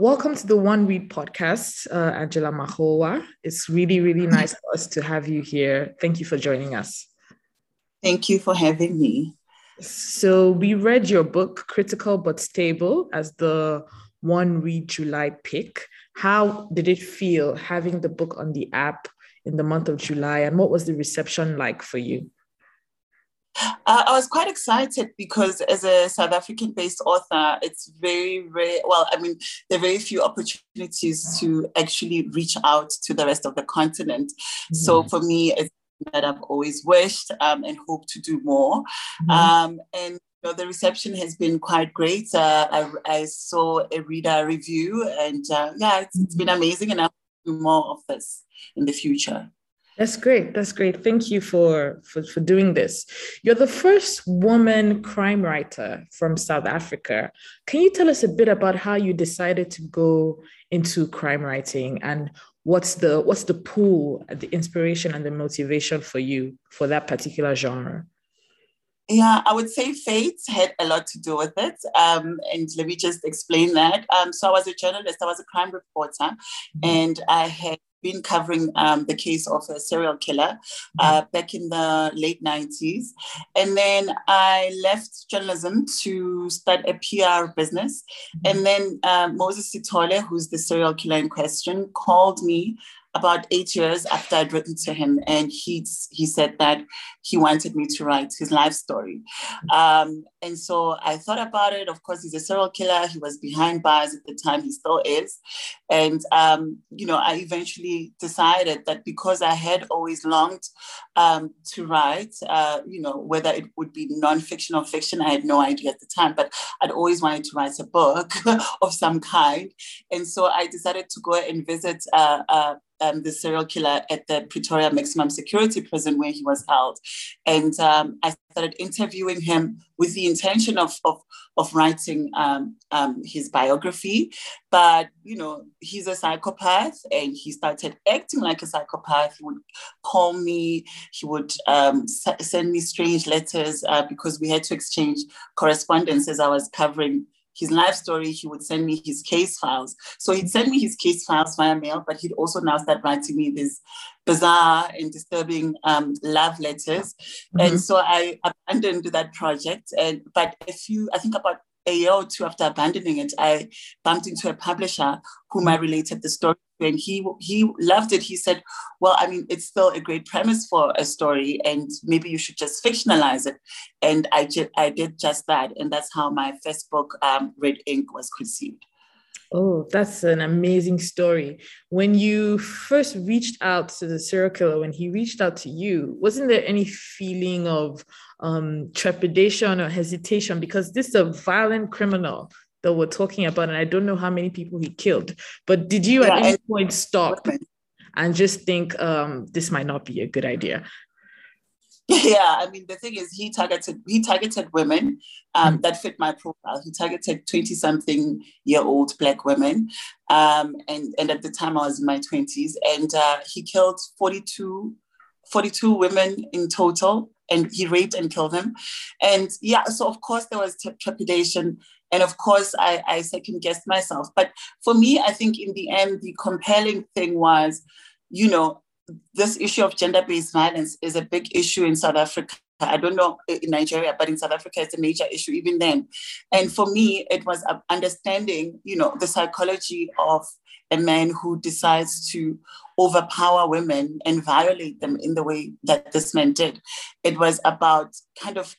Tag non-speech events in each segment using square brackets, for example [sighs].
Welcome to the One Read podcast, uh, Angela Makholwa. It's really, really nice for us to have you here. Thank you for joining us. Thank you for having me. So, we read your book, Critical but Stable, as the One Read July pick. How did it feel having the book on the app in the month of July, and what was the reception like for you? Uh, I was quite excited because, as a South African based author, it's very, very well. I mean, there are very few opportunities to actually reach out to the rest of the continent. Mm-hmm. So, for me, it's that I've always wished um, and hope to do more. Mm-hmm. Um, and you know, the reception has been quite great. Uh, I, I, saw a reader review, and uh, yeah, it's, it's been mm-hmm. amazing, and I'll do more of this in the future. That's great. That's great. Thank you for, for, for doing this. You're the first woman crime writer from South Africa. Can you tell us a bit about how you decided to go into crime writing and what's the what's the pool, the inspiration and the motivation for you for that particular genre? Yeah, I would say fate had a lot to do with it. Um, and let me just explain that. Um, so I was a journalist, I was a crime reporter, mm-hmm. and I had been covering um, the case of a serial killer uh, mm-hmm. back in the late 90s. And then I left journalism to start a PR business. Mm-hmm. And then uh, Moses Sithole, who's the serial killer in question, called me about eight years after I'd written to him, and he he said that he wanted me to write his life story. Um, and so I thought about it. Of course, he's a serial killer. He was behind bars at the time. He still is. And um, you know, I eventually decided that because I had always longed um, to write, uh, you know, whether it would be nonfiction or fiction, I had no idea at the time. But I'd always wanted to write a book [laughs] of some kind, and so I decided to go and visit. Uh, uh, um, the serial killer at the Pretoria Maximum Security Prison where he was held. And um, I started interviewing him with the intention of, of, of writing um, um his biography. But, you know, he's a psychopath and he started acting like a psychopath. He would call me, he would um, s- send me strange letters uh, because we had to exchange correspondence as I was covering his life story, he would send me his case files. So he'd send me his case files via mail, but he'd also now start writing me these bizarre and disturbing um, love letters. Mm-hmm. And so I abandoned that project. And but a few, I think about a year or two after abandoning it, I bumped into a publisher whom I related the story to, and he he loved it. He said, "Well, I mean, it's still a great premise for a story, and maybe you should just fictionalize it." And I ju- I did just that, and that's how my first book, um, Red Ink, was conceived. Oh, that's an amazing story. When you first reached out to the serial killer, when he reached out to you, wasn't there any feeling of um, trepidation or hesitation? Because this is a violent criminal that we're talking about, and I don't know how many people he killed. But did you yeah, at any point stop and just think um, this might not be a good idea? [laughs] Yeah, I mean the thing is, he targeted he targeted women um, mm-hmm. that fit my profile. He targeted twenty something year old black women, um, and and at the time I was in my twenties, and uh, he killed 42, 42 women in total, and he raped and killed them, and yeah, so of course there was trepidation. And of course, I, I second guessed myself. But for me, I think in the end, the compelling thing was, you know, this issue of gender-based violence is a big issue in South Africa. I don't know in Nigeria, but in South Africa, it's a major issue even then. And for me, it was uh, understanding, you know, the psychology of a man who decides to overpower women and violate them in the way that this man did. It was about kind of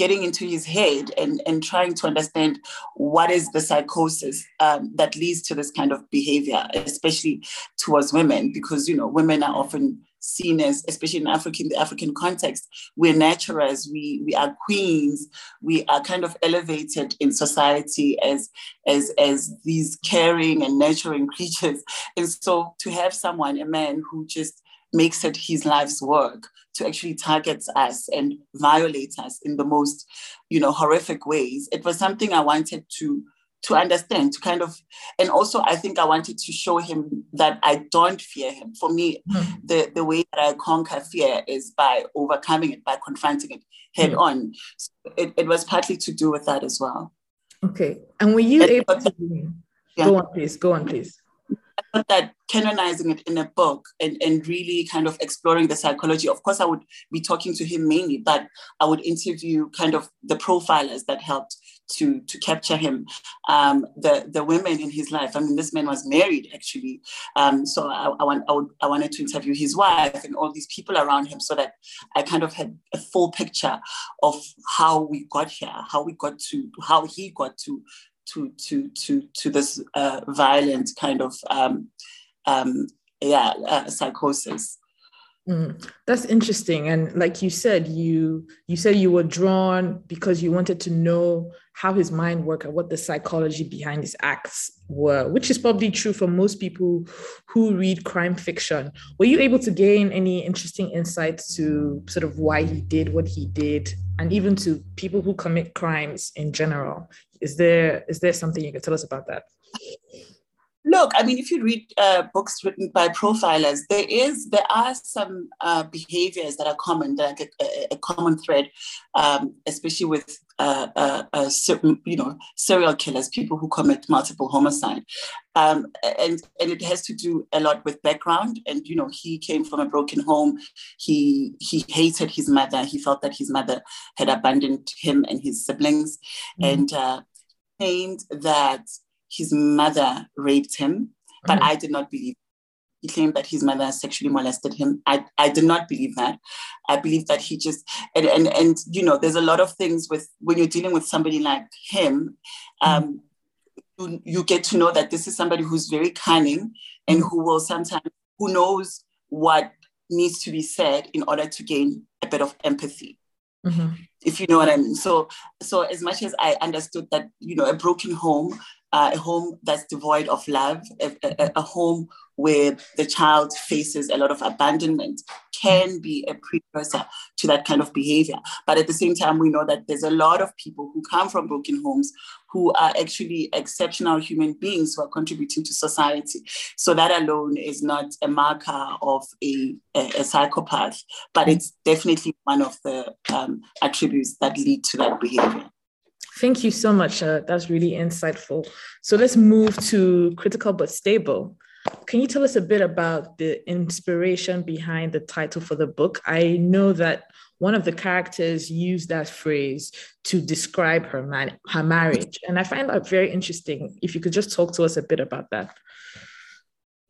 getting into his head and, and trying to understand what is the psychosis um, that leads to this kind of behavior, especially towards women, because you know women are often seen as, especially in African the African context, we're naturals, we we are queens, we are kind of elevated in society as as as these caring and nurturing [laughs] creatures, and so to have someone, a man who just makes it his life's work to actually target us and violate us in the most, you know, horrific ways. It was something I wanted to to understand, to kind of, and also I think I wanted to show him that I don't fear him. For me, mm. the, the way that I conquer fear is by overcoming it, by confronting it head mm. on. So it, it was partly to do with that as well. Okay. And were you able to yeah. go on, please. Go on, please that canonizing it in a book and, and really kind of exploring the psychology. Of course, I would be talking to him mainly, but I would interview kind of the profilers that helped to to capture him, um, the the women in his life. I mean, this man was married actually, um, so I, I want I, would, I wanted to interview his wife and all these people around him, so that I kind of had a full picture of how we got here, how we got to how he got to to to to to this uh, violent kind of um, um, yeah uh, psychosis. Mm, that's interesting, and like you said, you you said you were drawn because you wanted to know how his mind worked and what the psychology behind his acts were, which is probably true for most people who read crime fiction. Were you able to gain any interesting insights to sort of why he did what he did, and even to people who commit crimes in general? Is there is there something you can tell us about that? Look, I mean, if you read uh, books written by profilers, there is there are some uh, behaviors that are common, like a, a, a common thread, um, especially with uh, uh, uh certain, you know serial killers, people who commit multiple homicide, um, and and it has to do a lot with background. And you know, he came from a broken home. He he hated his mother. He felt that his mother had abandoned him and his siblings, mm-hmm. and uh, claimed that his mother raped him, but mm-hmm. I did not believe. He claimed that his mother sexually molested him. I, I did not believe that. I believe that he just and, and and you know, there's a lot of things with when you're dealing with somebody like him, um, mm-hmm. you, you get to know that this is somebody who's very cunning and who will sometimes who knows what needs to be said in order to gain a bit of empathy. Mm-hmm. If you know what I mean. So, so as much as I understood that, you know, a broken home, uh, a home that's devoid of love, a, a, a, home where the child faces a lot of abandonment can be a precursor to that kind of behavior. But at the same time, we know that there's a lot of people who come from broken homes who are actually exceptional human beings who are contributing to society. So that alone is not a marker of a, a, psychopath, but it's definitely one of the um, attributes that lead to that behavior. Thank you so much. Uh, that's really insightful. So let's move to critical but stable. Can you tell us a bit about the inspiration behind the title for the book? I know that one of the characters used that phrase to describe her man- her marriage, and I find that very interesting. If you could just talk to us a bit about that.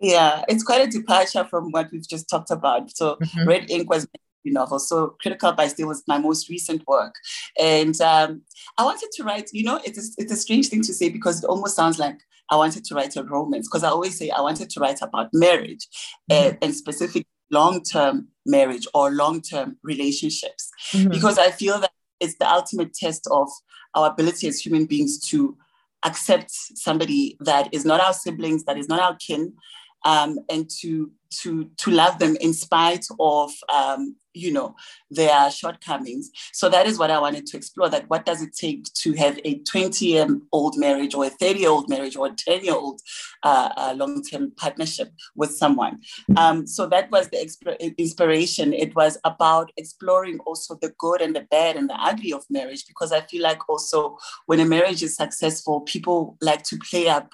Yeah, it's quite a departure from what we've just talked about. So, mm-hmm. Red Ink was novel. So Critical by Stable was my most recent work. And um, I wanted to write, you know, it's a, it's a strange thing to say because it almost sounds like I wanted to write a romance because I always say I wanted to write about marriage mm-hmm. and, and specific long-term marriage or long-term relationships mm-hmm. because I feel that it's the ultimate test of our ability as human beings to accept somebody that is not our siblings, that is not our kin, um, and to to to love them in spite of um, you know their shortcomings. So that is what i wanted to explore that what does it take to have a 20 year old marriage or a 30 year old marriage or a 10 year old uh, uh, long-term partnership with someone? Um, so that was the inspiration. It was about exploring also the good and the bad and the ugly of marriage because i feel like also when a marriage is successful people like to play up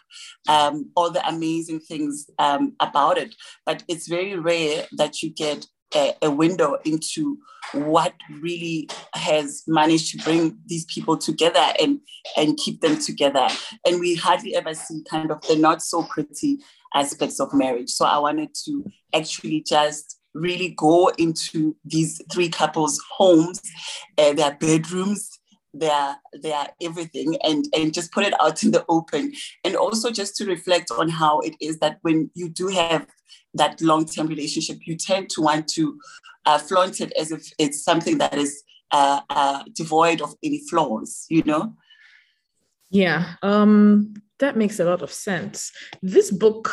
um, all the amazing things um, about it. But it's very rare that you get a, a, window into what really has managed to bring these people together and and keep them together. And we hardly ever see kind of the not so pretty aspects of marriage. So i wanted to actually just really go into these three couples homes uh, their bedrooms their their everything and and just put it out in the open. And also just to reflect on how it is that when you do have that long-term relationship you tend to want to uh, flaunt it as if it's something that is uh, uh, devoid of any flaws you know? Yeah um that makes a lot of sense. This book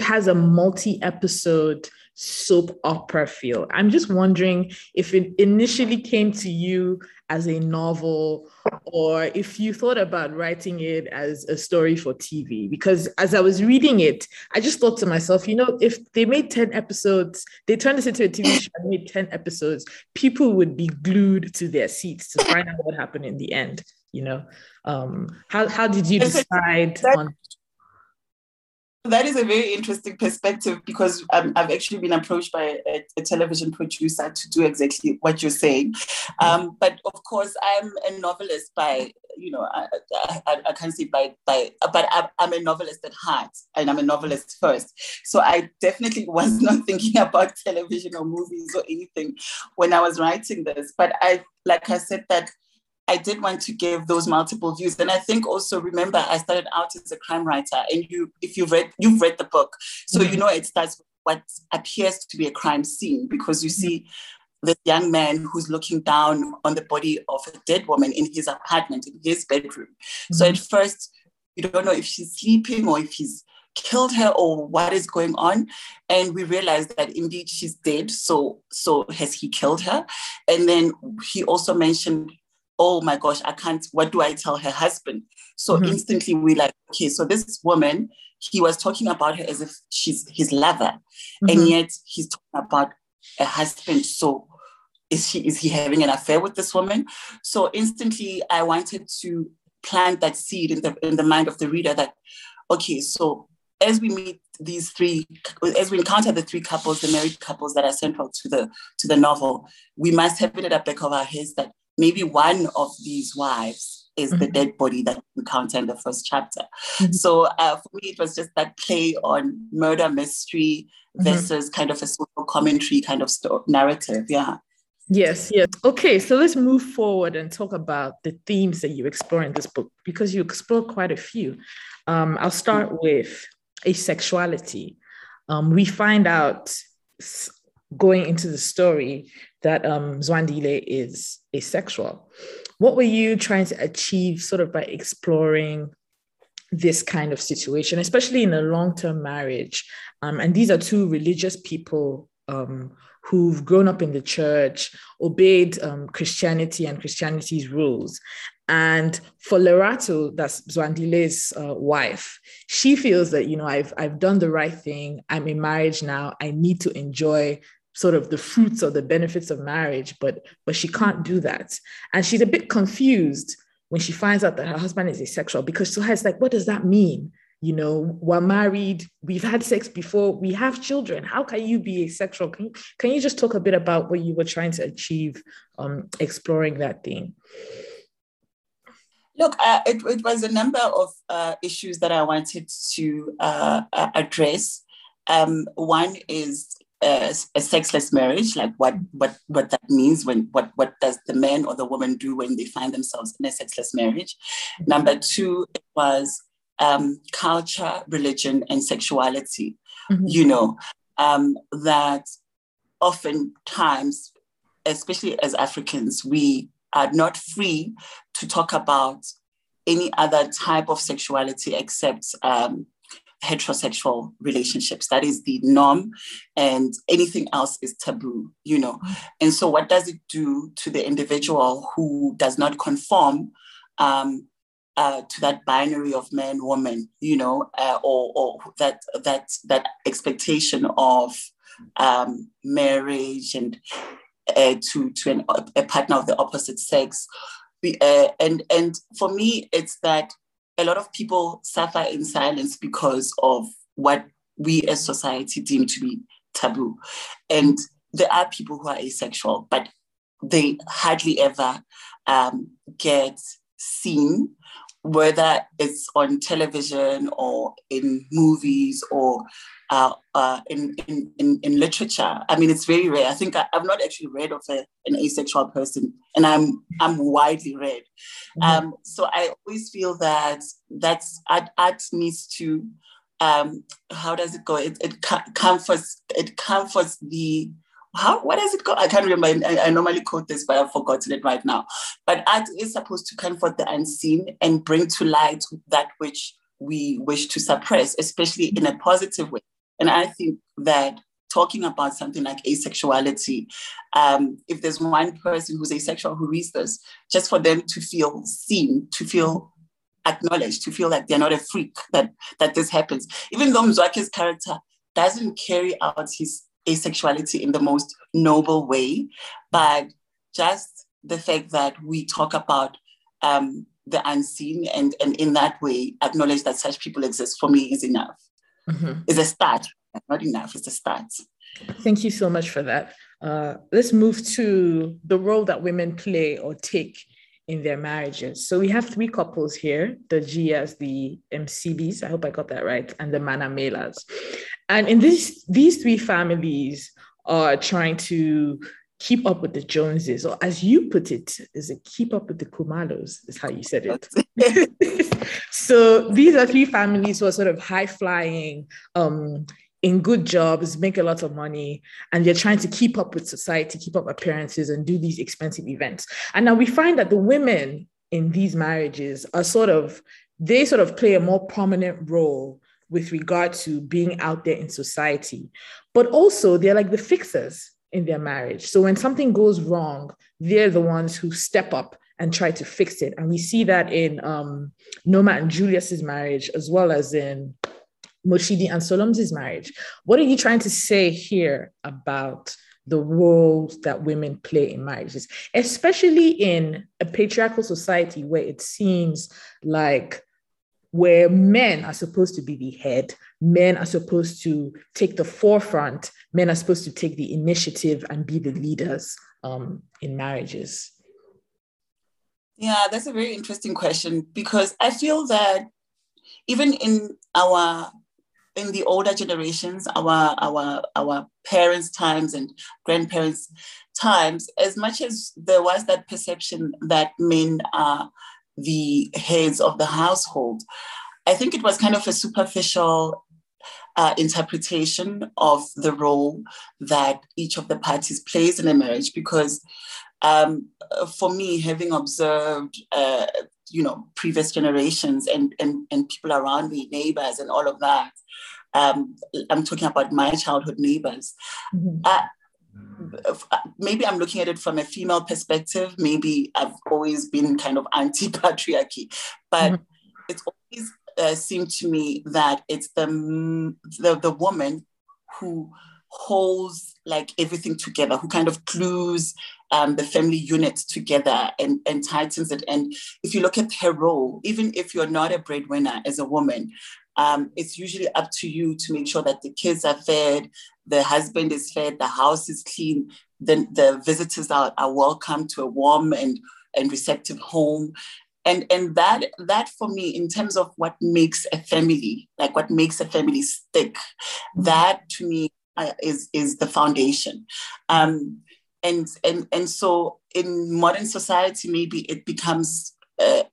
has a multi-episode soap opera feel. I'm just wondering if it initially came to you as a novel or if you thought about writing it as a story for TV. Because as I was reading it, I just thought to myself, you know, if they made 10 episodes, they turned this into a TV show and made 10 episodes, people would be glued to their seats to find out what happened in the end. You know, um, how, how did you decide on that is a very interesting perspective because um, I've actually been approached by a, a, television producer to do exactly what you're saying. Um, but of course, I'm a novelist by, you know, I, I, I can't say by, by but I'm, I'm, a novelist at heart and I'm a novelist first. So I definitely [laughs] was not thinking about television or movies or anything when I was writing this. But I, like I said, that I did want to give those multiple views. And I think also remember I started out as a crime writer and you if you've read you've read the book. So mm-hmm. you know it starts with what appears to be a crime scene because you see this young man who's looking down on the body of a dead woman in his apartment, in his bedroom. Mm-hmm. So at first you don't know if she's sleeping or if he's killed her or what is going on and we realize that indeed she's dead so so has he killed her and then he also mentioned oh my gosh, I can't, what do I tell her husband? So mm-hmm. instantly we like, okay, so this woman, he was talking about her as if she's his lover. Mm-hmm. And yet he's talking about a husband. So is he is he having an affair with this woman? So instantly I wanted to plant that seed in the in the mind of the reader that, okay, so as we meet these three as we encounter the three couples the married couples that are central to the to the novel we must have it at the back of our heads that maybe one of these wives is mm-hmm. the dead body that we encounter in the first chapter. Mm-hmm. So uh, for me, it was just that play on murder mystery mm-hmm. versus kind of a social commentary kind of story, narrative. Yeah. Yes, yes. Okay, so let's move forward and talk about the themes that you explore in this book because you explore quite a few. Um, I'll start mm-hmm. with asexuality. Um, we find out going into the story that um, Zwandile is asexual. What were you trying to achieve sort of by exploring this kind of situation, especially in a long term marriage? Um, and these are two religious people um, who've grown up in the church, obeyed um, Christianity and Christianity's rules. And for Lerato, that's Zwandile's uh, wife, she feels that, you know, I've, I've done the right thing. I'm in marriage now. I need to enjoy sort of the fruits or the benefits of marriage, but but she can't do that. And she's a bit confused when she finds out that her husband is asexual because to her it's like, what does that mean? You know, we're married, we've had sex before, we have children. How can you be asexual? Can you, can you just talk a bit about what you were trying to achieve um, exploring that theme? Look, uh, it, it, was a number of uh, issues that I wanted to uh, address. Um, one is a, a, sexless marriage, like what what what that means when what what does the man or the woman do when they find themselves in a sexless marriage. Number two it was um, culture, religion, and sexuality. Mm-hmm. You know um, that oftentimes, especially as Africans, we are not free to talk about any other type of sexuality except um, heterosexual relationships. That is the norm, and anything else is taboo, you know. And so, what does it do to the individual who does not conform um, uh, to that binary of man woman, you know, uh, or, or that that that expectation of um, marriage and uh, to to an, a partner of the opposite sex? Uh, and and for me, it's that a lot of people suffer in silence because of what we as society deem to be taboo. And there are people who are asexual, but they hardly ever um, get seen, whether it's on television or in movies or uh, uh, in, in, in, in, literature. I mean, it's very rare. I think I, have not actually read of a, an asexual person, and I'm I'm widely read. Mm-hmm. Um, so I always feel that that's art, art needs to um, how does it go? It, it comforts it comforts the how what does it go? I can't remember. I, I, normally quote this, but I've forgotten it right now. But art is supposed to comfort the unseen and bring to light that which we wish to suppress, especially in a positive way. And I think that talking about something like asexuality, um, if there's one person who's asexual who reads this, just for them to feel seen, to feel acknowledged, to feel like they're not a freak, that, that this happens. Even though Mzwake's character doesn't carry out his asexuality in the most noble way, but just the fact that we talk about um, the unseen and, and in that way acknowledge that such people exist for me is enough. mm-hmm. is a start. Not enough, it's a start. Thank you so much for that. Uh, let's move to the role that women play or take in their marriages. So we have three couples here, the Gias, the MCBs, I hope I got that right, and the Manamelas. And in this, these three families are trying to keep up with the Joneses, or as you put it, is it keep up with the Khumalos, is how you said it. [laughs] so these are three families who are sort of high flying, um, in good jobs, make a lot of money, and they're trying to keep up with society, keep up appearances, and do these expensive events. And now we find that the women in these marriages are sort of, they sort of play a more prominent role with regard to being out there in society. But also, they're like the fixers in their marriage. So when something goes wrong, they're the ones who step up and try to fix it. And we see that in um, Noma and Julius's marriage, as well as in Moshidi and Solom's marriage. What are you trying to say here about the roles that women play in marriages, especially in a patriarchal society where it seems like where men are supposed to be the head, men are supposed to take the forefront, men are supposed to take the initiative and be the leaders um, in marriages? Yeah, that's a very interesting question because I feel that even in our in the older generations, our our our parents' times and grandparents' times, as much as there was that perception that men are the heads of the household, I think it was kind of a superficial uh, interpretation of the role that each of the parties plays in a marriage because um, for me, having observed, uh, you know, previous generations and, and, and people around me, neighbors and all of that, um, I'm talking about my childhood neighbors. Mm-hmm. Uh, maybe I'm looking at it from a female perspective. Maybe I've always been kind of anti patriarchy, but mm-hmm. it's always uh, seemed to me that it's the, the, the woman who holds like everything together, who kind of glues um, the family unit together and, and tightens it. And if you look at her role, even if you're not a breadwinner as a woman, um, it's usually up to you to make sure that the kids are fed, the husband is fed, the house is clean, then the visitors are, are welcome to a warm and, and receptive home. And, and that that for me in terms of what makes a family like what makes a family stick that to me uh, is is the foundation um, and and and so in modern society maybe it becomes a,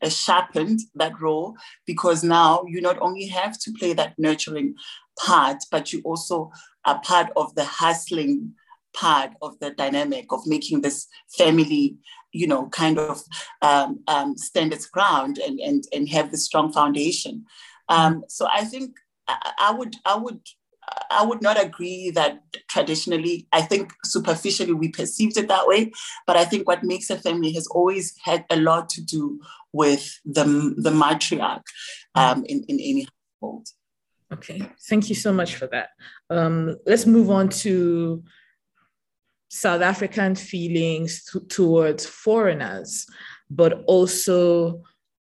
a, sharpened that role because now you not only have to play that nurturing part but you also are part of the hustling part of the dynamic of making this family you know kind of um, um, stand its ground and, and and have the strong foundation. Um, so i think I would i would I would not agree that traditionally, I think superficially we perceived it that way. But I think what makes a family has always had a lot to do with the, the matriarch um, in, in any household. Okay, thank you so much for that. Um, let's move on to South African feelings towards foreigners, but also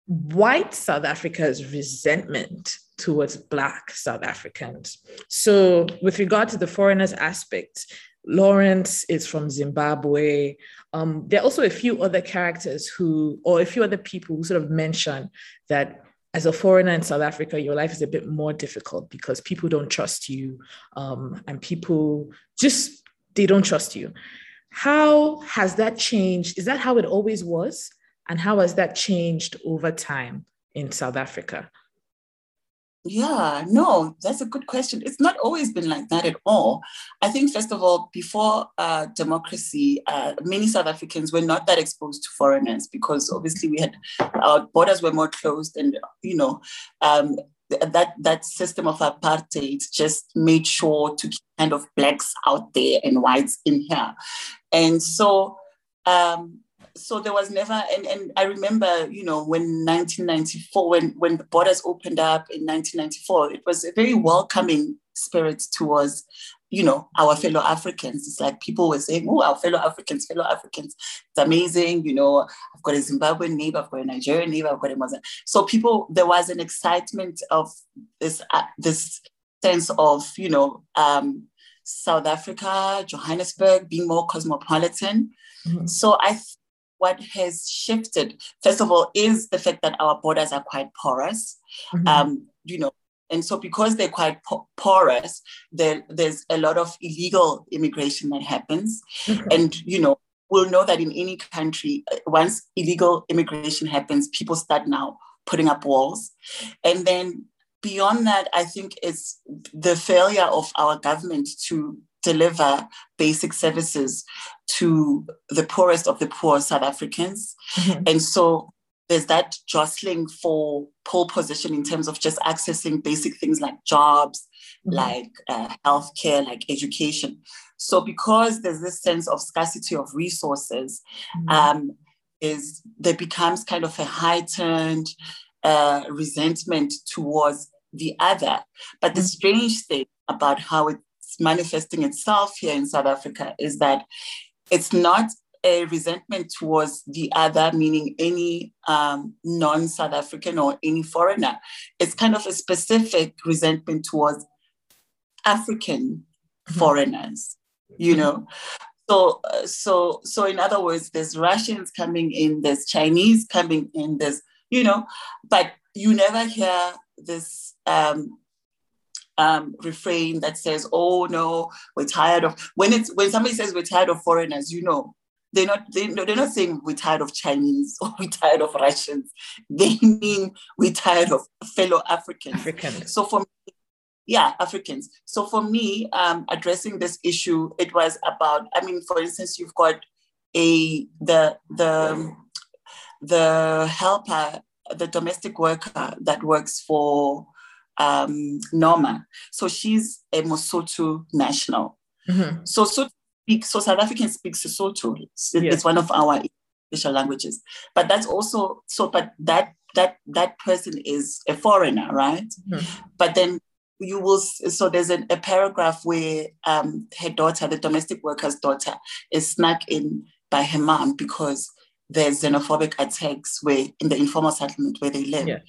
white South Africa's resentment towards Black South Africans. So, with regard to the foreigners aspect, Lawrence is from Zimbabwe. Um, there are also a few other characters who, or a few other people who sort of mention that as a foreigner in South Africa, your life is a bit more difficult because people don't trust you um, and people just, they don't trust you. How has that changed? Is that how it always was? And how has that changed over time in South Africa? Yeah, no, that's a good question. It's not always been like that at all. I think, first of all, before uh, democracy, uh, many South Africans were not that exposed to foreigners because obviously we had our borders were more closed, and you know um, that that system of apartheid just made sure to kind of blacks out there and whites in here, and so. Um, so there was never and, and i remember you know when 1994 when when the borders opened up in 1994 it was a very welcoming spirit towards you know, our fellow Africans. It's like people were saying, oh, our fellow Africans, fellow Africans. It's amazing. You know, I've got a Zimbabwean neighbor, I've got a Nigerian neighbor, I've got a Muslim. So people, there was an excitement of this, uh, this sense of, you know, um, South Africa, Johannesburg being more cosmopolitan. Mm-hmm. So I what has shifted, first of all, is the fact that our borders are quite porous. Mm-hmm. Um, you know, and so because they're quite porous, there, there's a lot of illegal immigration that happens. Okay. And, you know, we'll know that in any country, uh, once illegal immigration happens, people start now putting up walls. And then beyond that, I think it's the failure of our government to deliver basic services to the poorest of the poor South Africans. Mm-hmm. And so there's that jostling for pole position in terms of just accessing basic things like jobs, mm-hmm. like uh, healthcare, like education. So because there's this sense of scarcity of resources, mm-hmm. um, is there becomes kind of a heightened uh, resentment towards the other. But the mm-hmm. strange thing about how manifesting itself here in South Africa is that it's not a resentment towards the other, meaning any um, non South African or any foreigner. It's kind of a specific resentment towards African mm-hmm. foreigners, you know. So, so, so in other words, there's Russians coming in, there's Chinese coming in, there's, you know, but you never hear this um, um, refrain that says, "Oh no, we're tired of." When it's when somebody says we're tired of foreigners, you know, they're not they, they're not saying we're tired of Chinese [laughs] or we're tired of Russians. They mean we're tired of fellow Africans. Africans. So for me, yeah, Africans. So for me, um, addressing this issue, it was about. I mean, for instance, you've got a the the the helper, the domestic worker that works for um, Noma. So she's a Mosotho national. Mm-hmm. So so speak, so South African speaks Sesotho. It's, yes. it's one of our official languages. But that's also so. But that that that person is a foreigner, right? Mm-hmm. But then you will so there's a, a paragraph where um, her daughter, the domestic worker's daughter, is snuck in by her mom because there's xenophobic attacks where in the informal settlement where they live. Yeah.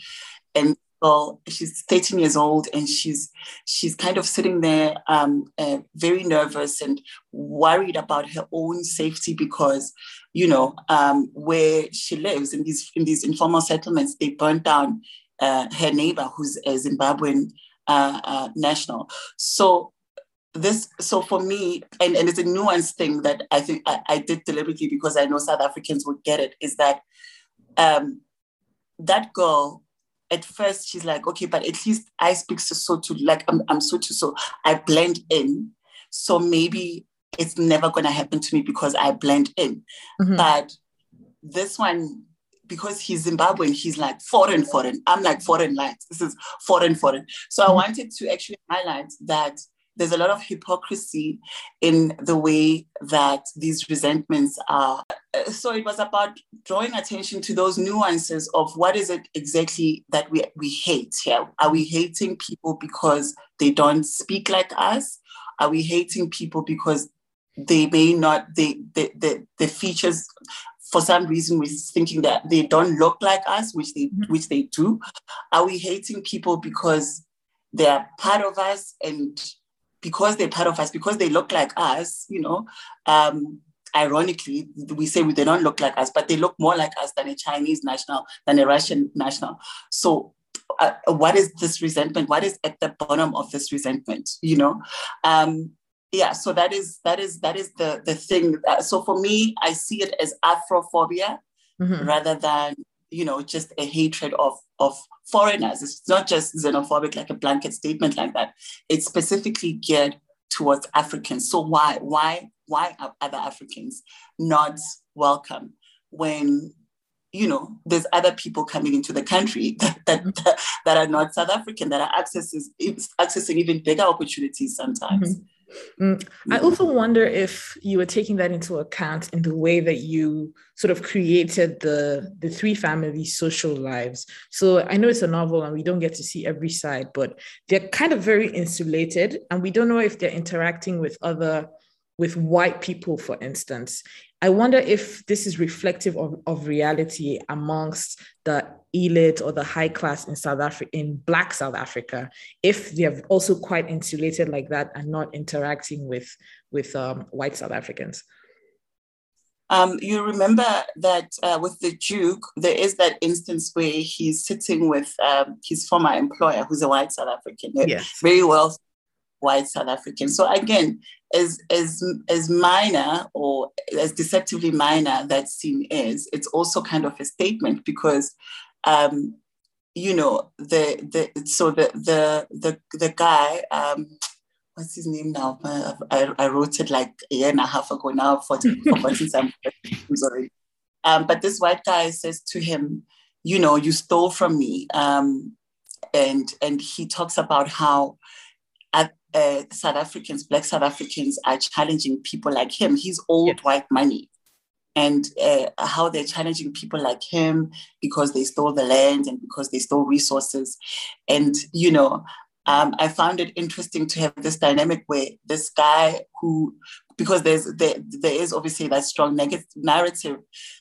And girl. She's 13 years old, and she's she's kind of sitting there, um, uh, very nervous and worried about her own safety because, you know, um, where she lives in these in these informal settlements, they burnt down uh, her neighbor, who's a Zimbabwean uh, uh national. So this so for me and, and it's a nuanced thing that i think I, I, did deliberately because i know south africans would get it is that um, that girl at first she's like, okay, but at least I speak Sesotho, like I'm, I'm Sotho, so I blend in. So maybe it's never going to happen to me because I blend in. Mm-hmm. But this one, because he's Zimbabwean, he's like foreign, foreign. I'm like foreign lights. This is foreign, foreign. So mm-hmm. I wanted to actually highlight that there's a lot of hypocrisy in the way that these resentments are. So it was about drawing attention to those nuances of what is it exactly that we, we hate here? Are we hating people because they don't speak like us? Are we hating people because they may not, they, the the the features for some reason we're thinking that they don't look like us, which they mm-hmm. which they do. Are we hating people because they are part of us and because they're part of us, because they look like us, you know, um, ironically, we say they don't look like us, but they look more like us than a Chinese national, than a Russian national. So uh, what is this resentment? What is at the bottom of this resentment? You know, um, yeah. So that is that is that is the the thing. Uh, so for me, I see it as Afrophobia mm-hmm. rather than you know just a hatred of of foreigners. It's not just xenophobic, like a blanket statement like that. It's specifically geared towards Africans. So why, why, why are other Africans not welcome when you know there's other people coming into the country [laughs] that that, mm-hmm. that, that are not South African that are accesses, accessing even bigger opportunities sometimes. Mm-hmm. Mm. I also wonder if you were taking that into account in the way that you sort of created the the three families' social lives. So I know it's a novel and we don't get to see every side, but they're kind of very insulated, and we don't know if they're interacting with other with white people, for instance. I wonder if this is reflective of, of reality amongst the elite or the high class in South Africa, in Black South Africa, if they're also quite insulated like that and not interacting with, with um, white South Africans. Um, you remember that uh, with the Duke, there is that instance where he's sitting with um, his former employer, who's a white South African, yes. very well white South African. So again, as as as minor or as deceptively minor that scene is, it's also kind of a statement because um, you know, the the so the the the the guy, um, what's his name now? I, I wrote it like a year and a half ago now, forgotten [laughs] some sorry. Um, but this white guy says to him, you know, you stole from me. Um, and and he talks about how uh, South Africans, Black South Africans, are challenging people like him. He's old yes. white money. And uh, how they're challenging people like him because they stole the land and because they stole resources. And, you know, um, I found it interesting to have this dynamic where this guy who, because there's there, there is obviously that strong negative narrative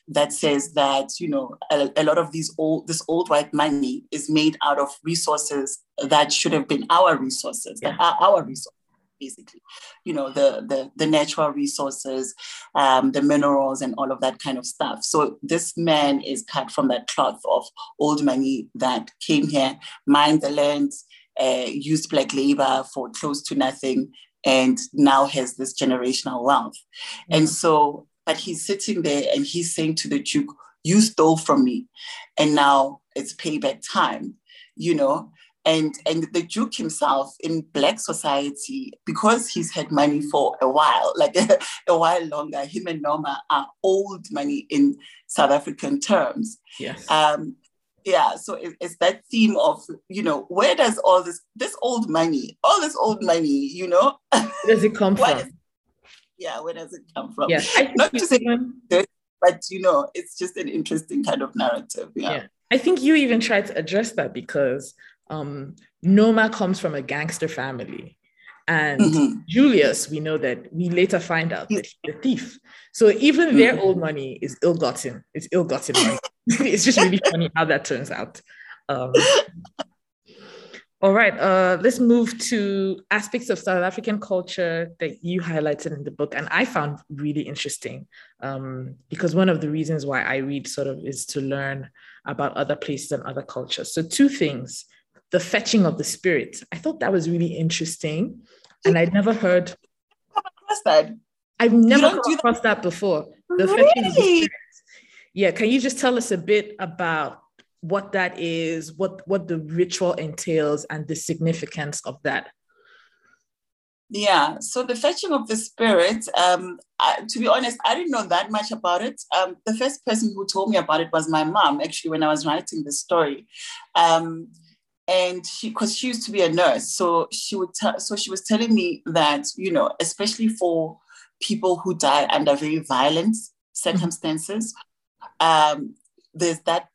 that says that you know a, a, lot of these old this old white money is made out of resources that should have been our resources, yeah. that are our resources basically you know the the, the natural resources um, the minerals and all of that kind of stuff so this man is cut from that cloth of old money that came here mined the lands uh, used black labor for close to nothing and now has this generational wealth. Mm-hmm. And so, but he's sitting there and he's saying to the Duke, You stole from me, and now it's payback time, you know. And, and the Duke himself in Black society, because he's had money for a while, [laughs] like a, a while longer, him and Noma are old money in South African terms. Yes. Um, yeah so it, it's that theme of you know where does all this this old money all this old money you know where does it come [laughs] from yeah where does it come from yeah not to say but you know it's just an interesting kind of narrative yeah, yeah. i think you even tried to address that because um noma comes from a gangster family and mm-hmm. Julius, we know that we later find out that he's a thief. So even mm-hmm. their old money is ill-gotten. It's ill-gotten money. [laughs] it's just really funny how that turns out. Um, all right, uh, let's move to aspects of South African culture that you highlighted in the book, and I found really interesting um, because one of the reasons why I read sort of is to learn about other places and other cultures. So, two things the fetching of the spirit. I thought that was really interesting. And I'd never heard across that. I've never come across that. that before. The really? fetching of the spirit. Yeah, can you just tell us a bit about what that is, what what the ritual entails, and the significance of that? Yeah, so the fetching of the spirit, um, I, to be honest, I didn't know that much about it. Um, the first person who told me about it was my mom, actually, when I was writing the story. Um, and she because she used to be a nurse so she would tell so she was telling me that you know especially for people who die under very violent circumstances um, there's that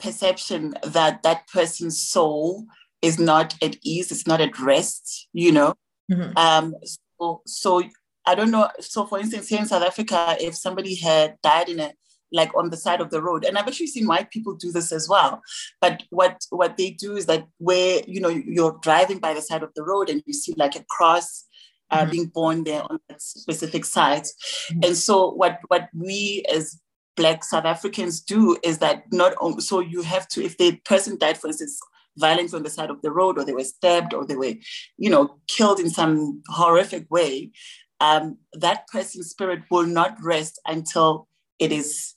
perception that that person's soul is not at ease it's not at rest you know mm-hmm. um, so, so i don't know so for instance here in south africa if somebody had died in a like on the side of the road. And I've actually seen white people do this as well. But what what they do is that where you know you're driving by the side of the road and you see like a cross uh, mm-hmm. being born there on that specific site. Mm-hmm. And so what what we as Black South Africans do is that not only, so you have to if the person died, for instance, violence on the side of the road, or they were stabbed, or they were, you know, killed in some horrific way. Um, that person's spirit will not rest until it is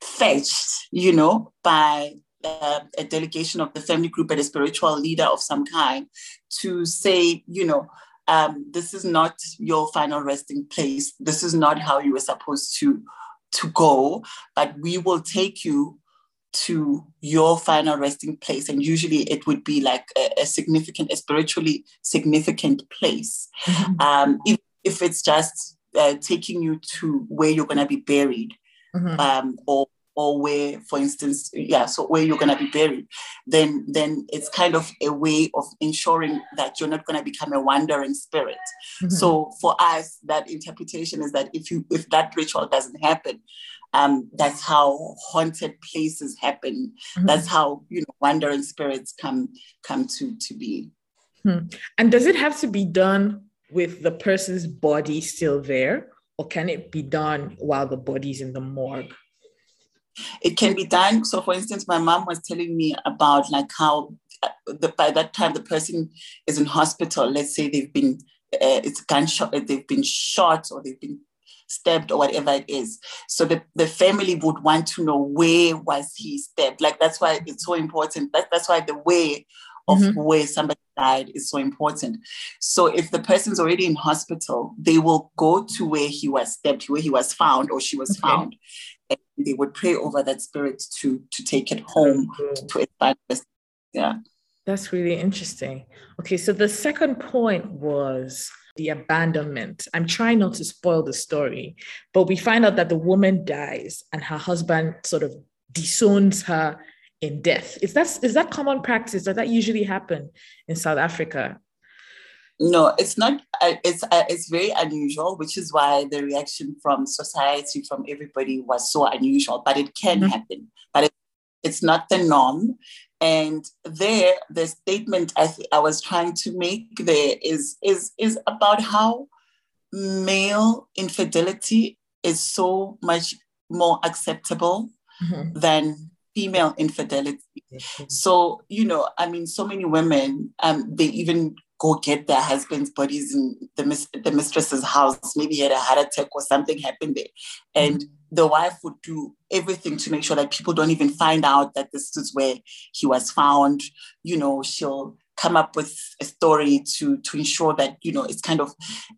fetched, you know, by uh, a delegation of the family group and a spiritual leader of some kind to say, you know, um, this is not your final resting place. This is not how you were supposed to to go, but we will take you to your final resting place. And usually it would be like a, a significant, a spiritually significant place. Mm-hmm. Um, if, if it's just uh, taking you to where you're going to be buried mm-hmm. um, or or where for instance yeah so where you're going to be buried then then it's kind of a way of ensuring that you're not going to become a wandering spirit mm-hmm. so for us that interpretation is that if you if that ritual doesn't happen um, that's how haunted places happen. Mm-hmm. That's how you know wandering spirits come come to to be. Hmm. And does it have to be done with the person's body still there, or can it be done while the body's in the morgue? It can be done. So, for instance, my mom was telling me about like how uh, the, by that time the person is in hospital. Let's say they've been uh, it's gunshot, they've been shot, or they've been stabbed or whatever it is. So the, the family would want to know where was he stabbed. Like that's why it's so important. That, that's why the way of mm-hmm. where somebody died is so important. So if the person's already in hospital, they will go to where he was stabbed, where he was found or she was okay. found. And they would pray over that spirit to to take it home to mm. its Yeah. That's really interesting. Okay, so the second point was the abandonment. I'm trying not to spoil the story, but we find out that the woman dies and her husband sort of disowns her in death. Is that is that common practice? Does that usually happen in South Africa? No, it's not. Uh, it's uh, it's very unusual, which is why the reaction from society, from everybody, was so unusual. But it can mm-hmm. happen. But it, it's not the norm. And there, the statement I, th- I was trying to make there is, is, is about how male infidelity is so much more acceptable mm-hmm. than female infidelity. Mm-hmm. So, you know, I mean, so many women, um, they even go get their husband's bodies in the, mis- the mistress's house. Maybe he had a heart attack or something happened there. And mm-hmm the wife would do everything to make sure that people don't even find out that this is where he was found. You know, she'll come up with a story to to ensure that you know it's kind of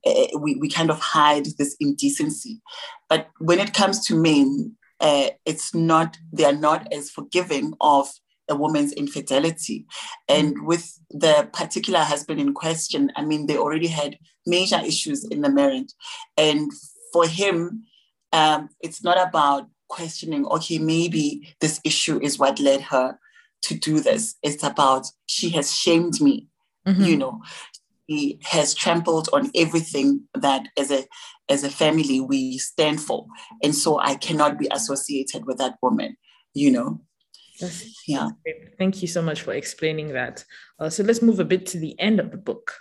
uh, we, we kind of hide this indecency but when it comes to men uh, it's not they are not as forgiving of a woman's infidelity and with the particular husband in question i mean they already had major issues in the marriage and for him um, it's not about questioning, okay, maybe this issue is what led her to do this. It's about she has shamed me, mm-hmm. you know, he has trampled on everything that as a as a family we stand for. And so I cannot be associated with that woman, you know. That's, yeah. Thank you so much for explaining that. Uh, so let's move a bit to the end of the book.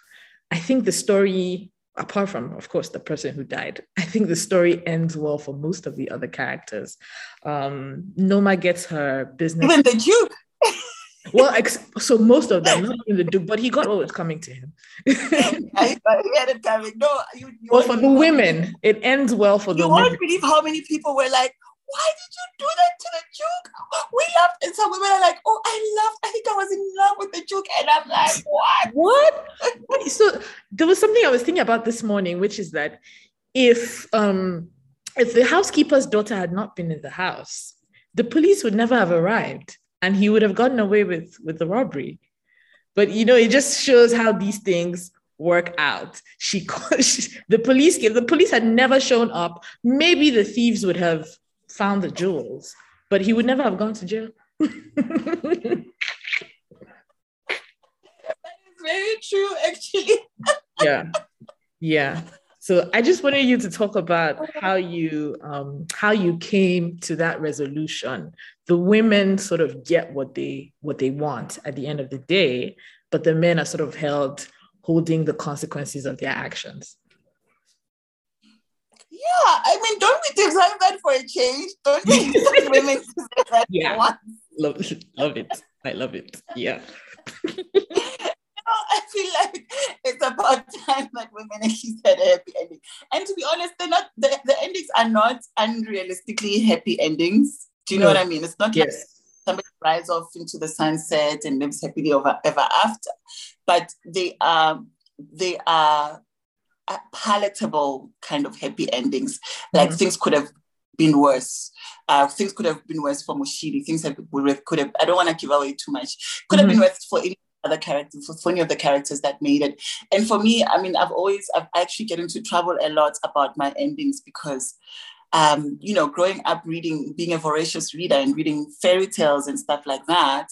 I think the story apart from of course the person who died [laughs] i think the story ends well for most of the other characters um noma gets her business even the duke [laughs] well ex- so most of them not even the duke but he got what was coming to him [laughs] I, he had it coming no you, you well for the women it ends well for you the you won't believe how many people were like why did you do that to the Duke? We loved, and some women are like, oh, I loved, I think I was in love with the Duke. And I'm like, what? What? so there was something I was thinking about this morning, which is that if um if the housekeeper's daughter had not been in the house, the police would never have arrived and he would have gotten away with with the robbery. But you know, it just shows how these things work out. She, [laughs] she the police the police had never shown up. Maybe the thieves would have found the jewels, but he would never have gone to jail. that is [laughs] very true, actually. yeah. Yeah. So I just wanted you to talk about how you um, how you came to that resolution. The women sort of get what they what they want at the end of the day, but the men are sort of held holding the consequences of their actions. Yeah, I mean, don't we deserve that for a change? Don't we [laughs] women deserve that yeah. once? Love, love it. I love it. Yeah. [laughs] I feel like it's about time that women least had a happy ending. And to be honest, they're not the, the endings are not unrealistically happy endings. Do you know what I mean? It's not yes. like somebody rides off into the sunset and lives happily ever, ever after. But they are they are palatable kind of happy endings. Like mm-hmm. things could have been worse. Uh, things could have been worse for Mushiri. Things have, could have, I don't want to give away too much. Could mm-hmm. have been worse for any other characters, for, for any of the characters that made it. And for me, I mean, I've always, I've actually get into trouble a lot about my endings because um, you know, growing up reading, being a voracious reader and reading fairy tales and stuff like that,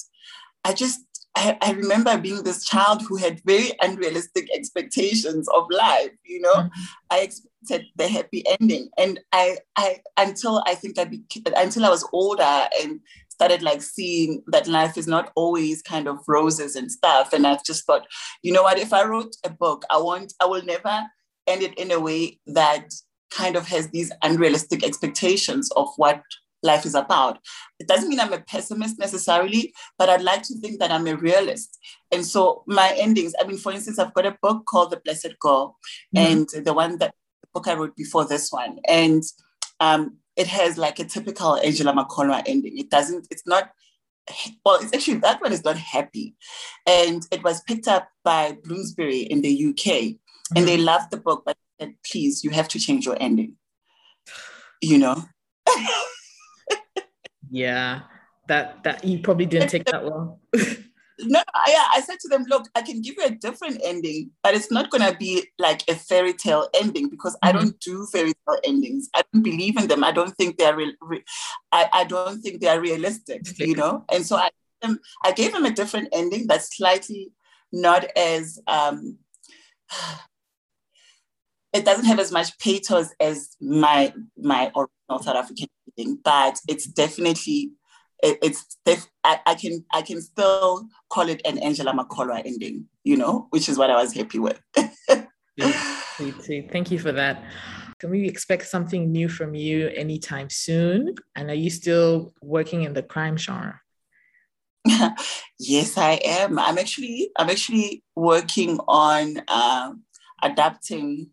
I just I, I, remember being this child who had very unrealistic expectations of life. You know, mm-hmm. I expected the happy ending, and I, I until I think I became, until I was older and started like seeing that life is not always kind of roses and stuff. And I've just thought, you know what? If I wrote a book, I want, I will never end it in a way that kind of has these unrealistic expectations of what life is about. It doesn't mean I'm a pessimist necessarily, but I'd like to think that I'm a realist. And so my endings, I mean, for instance, I've got a book called The Blessed Girl, mm-hmm. and the one that the book I wrote before this one. And um, it has like a typical Angela Makholwa ending. It doesn't, it's not well, it's actually that one is not happy. And it was picked up by Bloomsbury in the UK. Mm-hmm. And they loved the book, but said, please, you have to change your ending. You know? [laughs] yeah that that you probably didn't take that well. [laughs] No yeah i said to them look i can give you a different ending but it's not going to be like a fairy tale ending because mm-hmm. i don't do fairy tale endings. I don't believe in them. I don't think they're real re- I, I don't think they're realistic [laughs] you know? And so i um, i gave them a different ending that's slightly not as um [sighs] it doesn't have as much pathos as my my original South African reading, but it's definitely it, it's def- I, I, can I can still call it an Angela Makholwa ending, you know, which is what I was happy with. sweet, sweet, Thank you for that. Can we expect something new from you anytime soon? And are you still working in the crime genre? [laughs] yes, I am. I'm actually I'm actually working on uh, adapting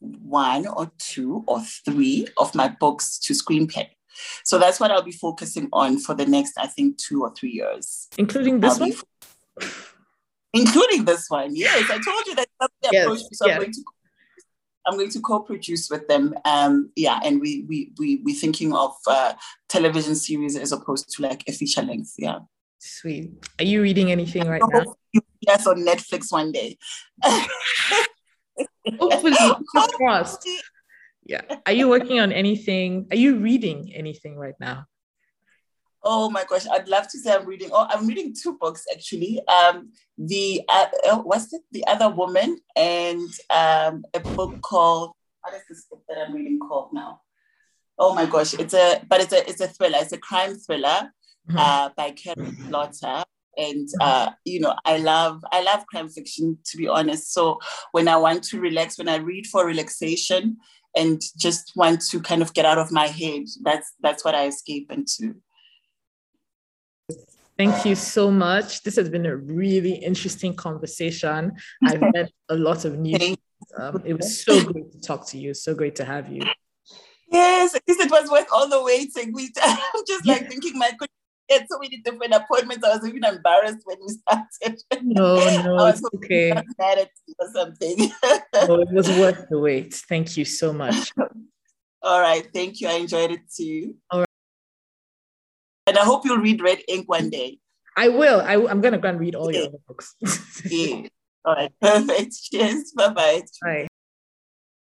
one or two or three of my books to screenplay. So that's what I'll be focusing on for the next, I think, two or three years. Including this I'll one? [laughs] including this one. Yes, I told you that yes, approach. So yes. I'm going to I'm going to co-produce with them. Um, yeah, and we we we we're thinking of uh, television series as opposed to like a feature length. Yeah. Sweet. Are you reading anything right [laughs] now? Yes, on Netflix one day. [laughs] Hopefully, [laughs] crossed. Yeah. Are you working on anything? Are you reading anything right now? Oh my gosh, I'd love to say I'm reading. Oh, I'm reading two books actually. Um, the uh, uh what's it? The Other Woman, and um, a book called what is this book that I'm reading called now? Oh my gosh, it's a but it's a it's a thriller. It's a crime thriller mm-hmm. uh, by Karin Slaughter and uh, you know i love i love crime fiction to be honest. So when i want to relax when i read for relaxation and just want to kind of get out of my head that's that's what i escape into. Thank you so much. This has been a really interesting conversation. I've [laughs] met a lot of new um, it was so great to talk to you. So great to have you. Yes it was worth all the waiting. We [laughs] i'm just like thinking my had so many different appointments. I was even embarrassed when we started. No, no, [laughs] I was okay. Mad at or something. no, it was worth the wait. Thank you so much. [laughs] All right, thank you. I enjoyed it too. All right. And I hope you'll read Red Ink one day. I will. I, am going to go and read all your books. [laughs] yeah. All right, perfect. Cheers. Bye-bye. Bye.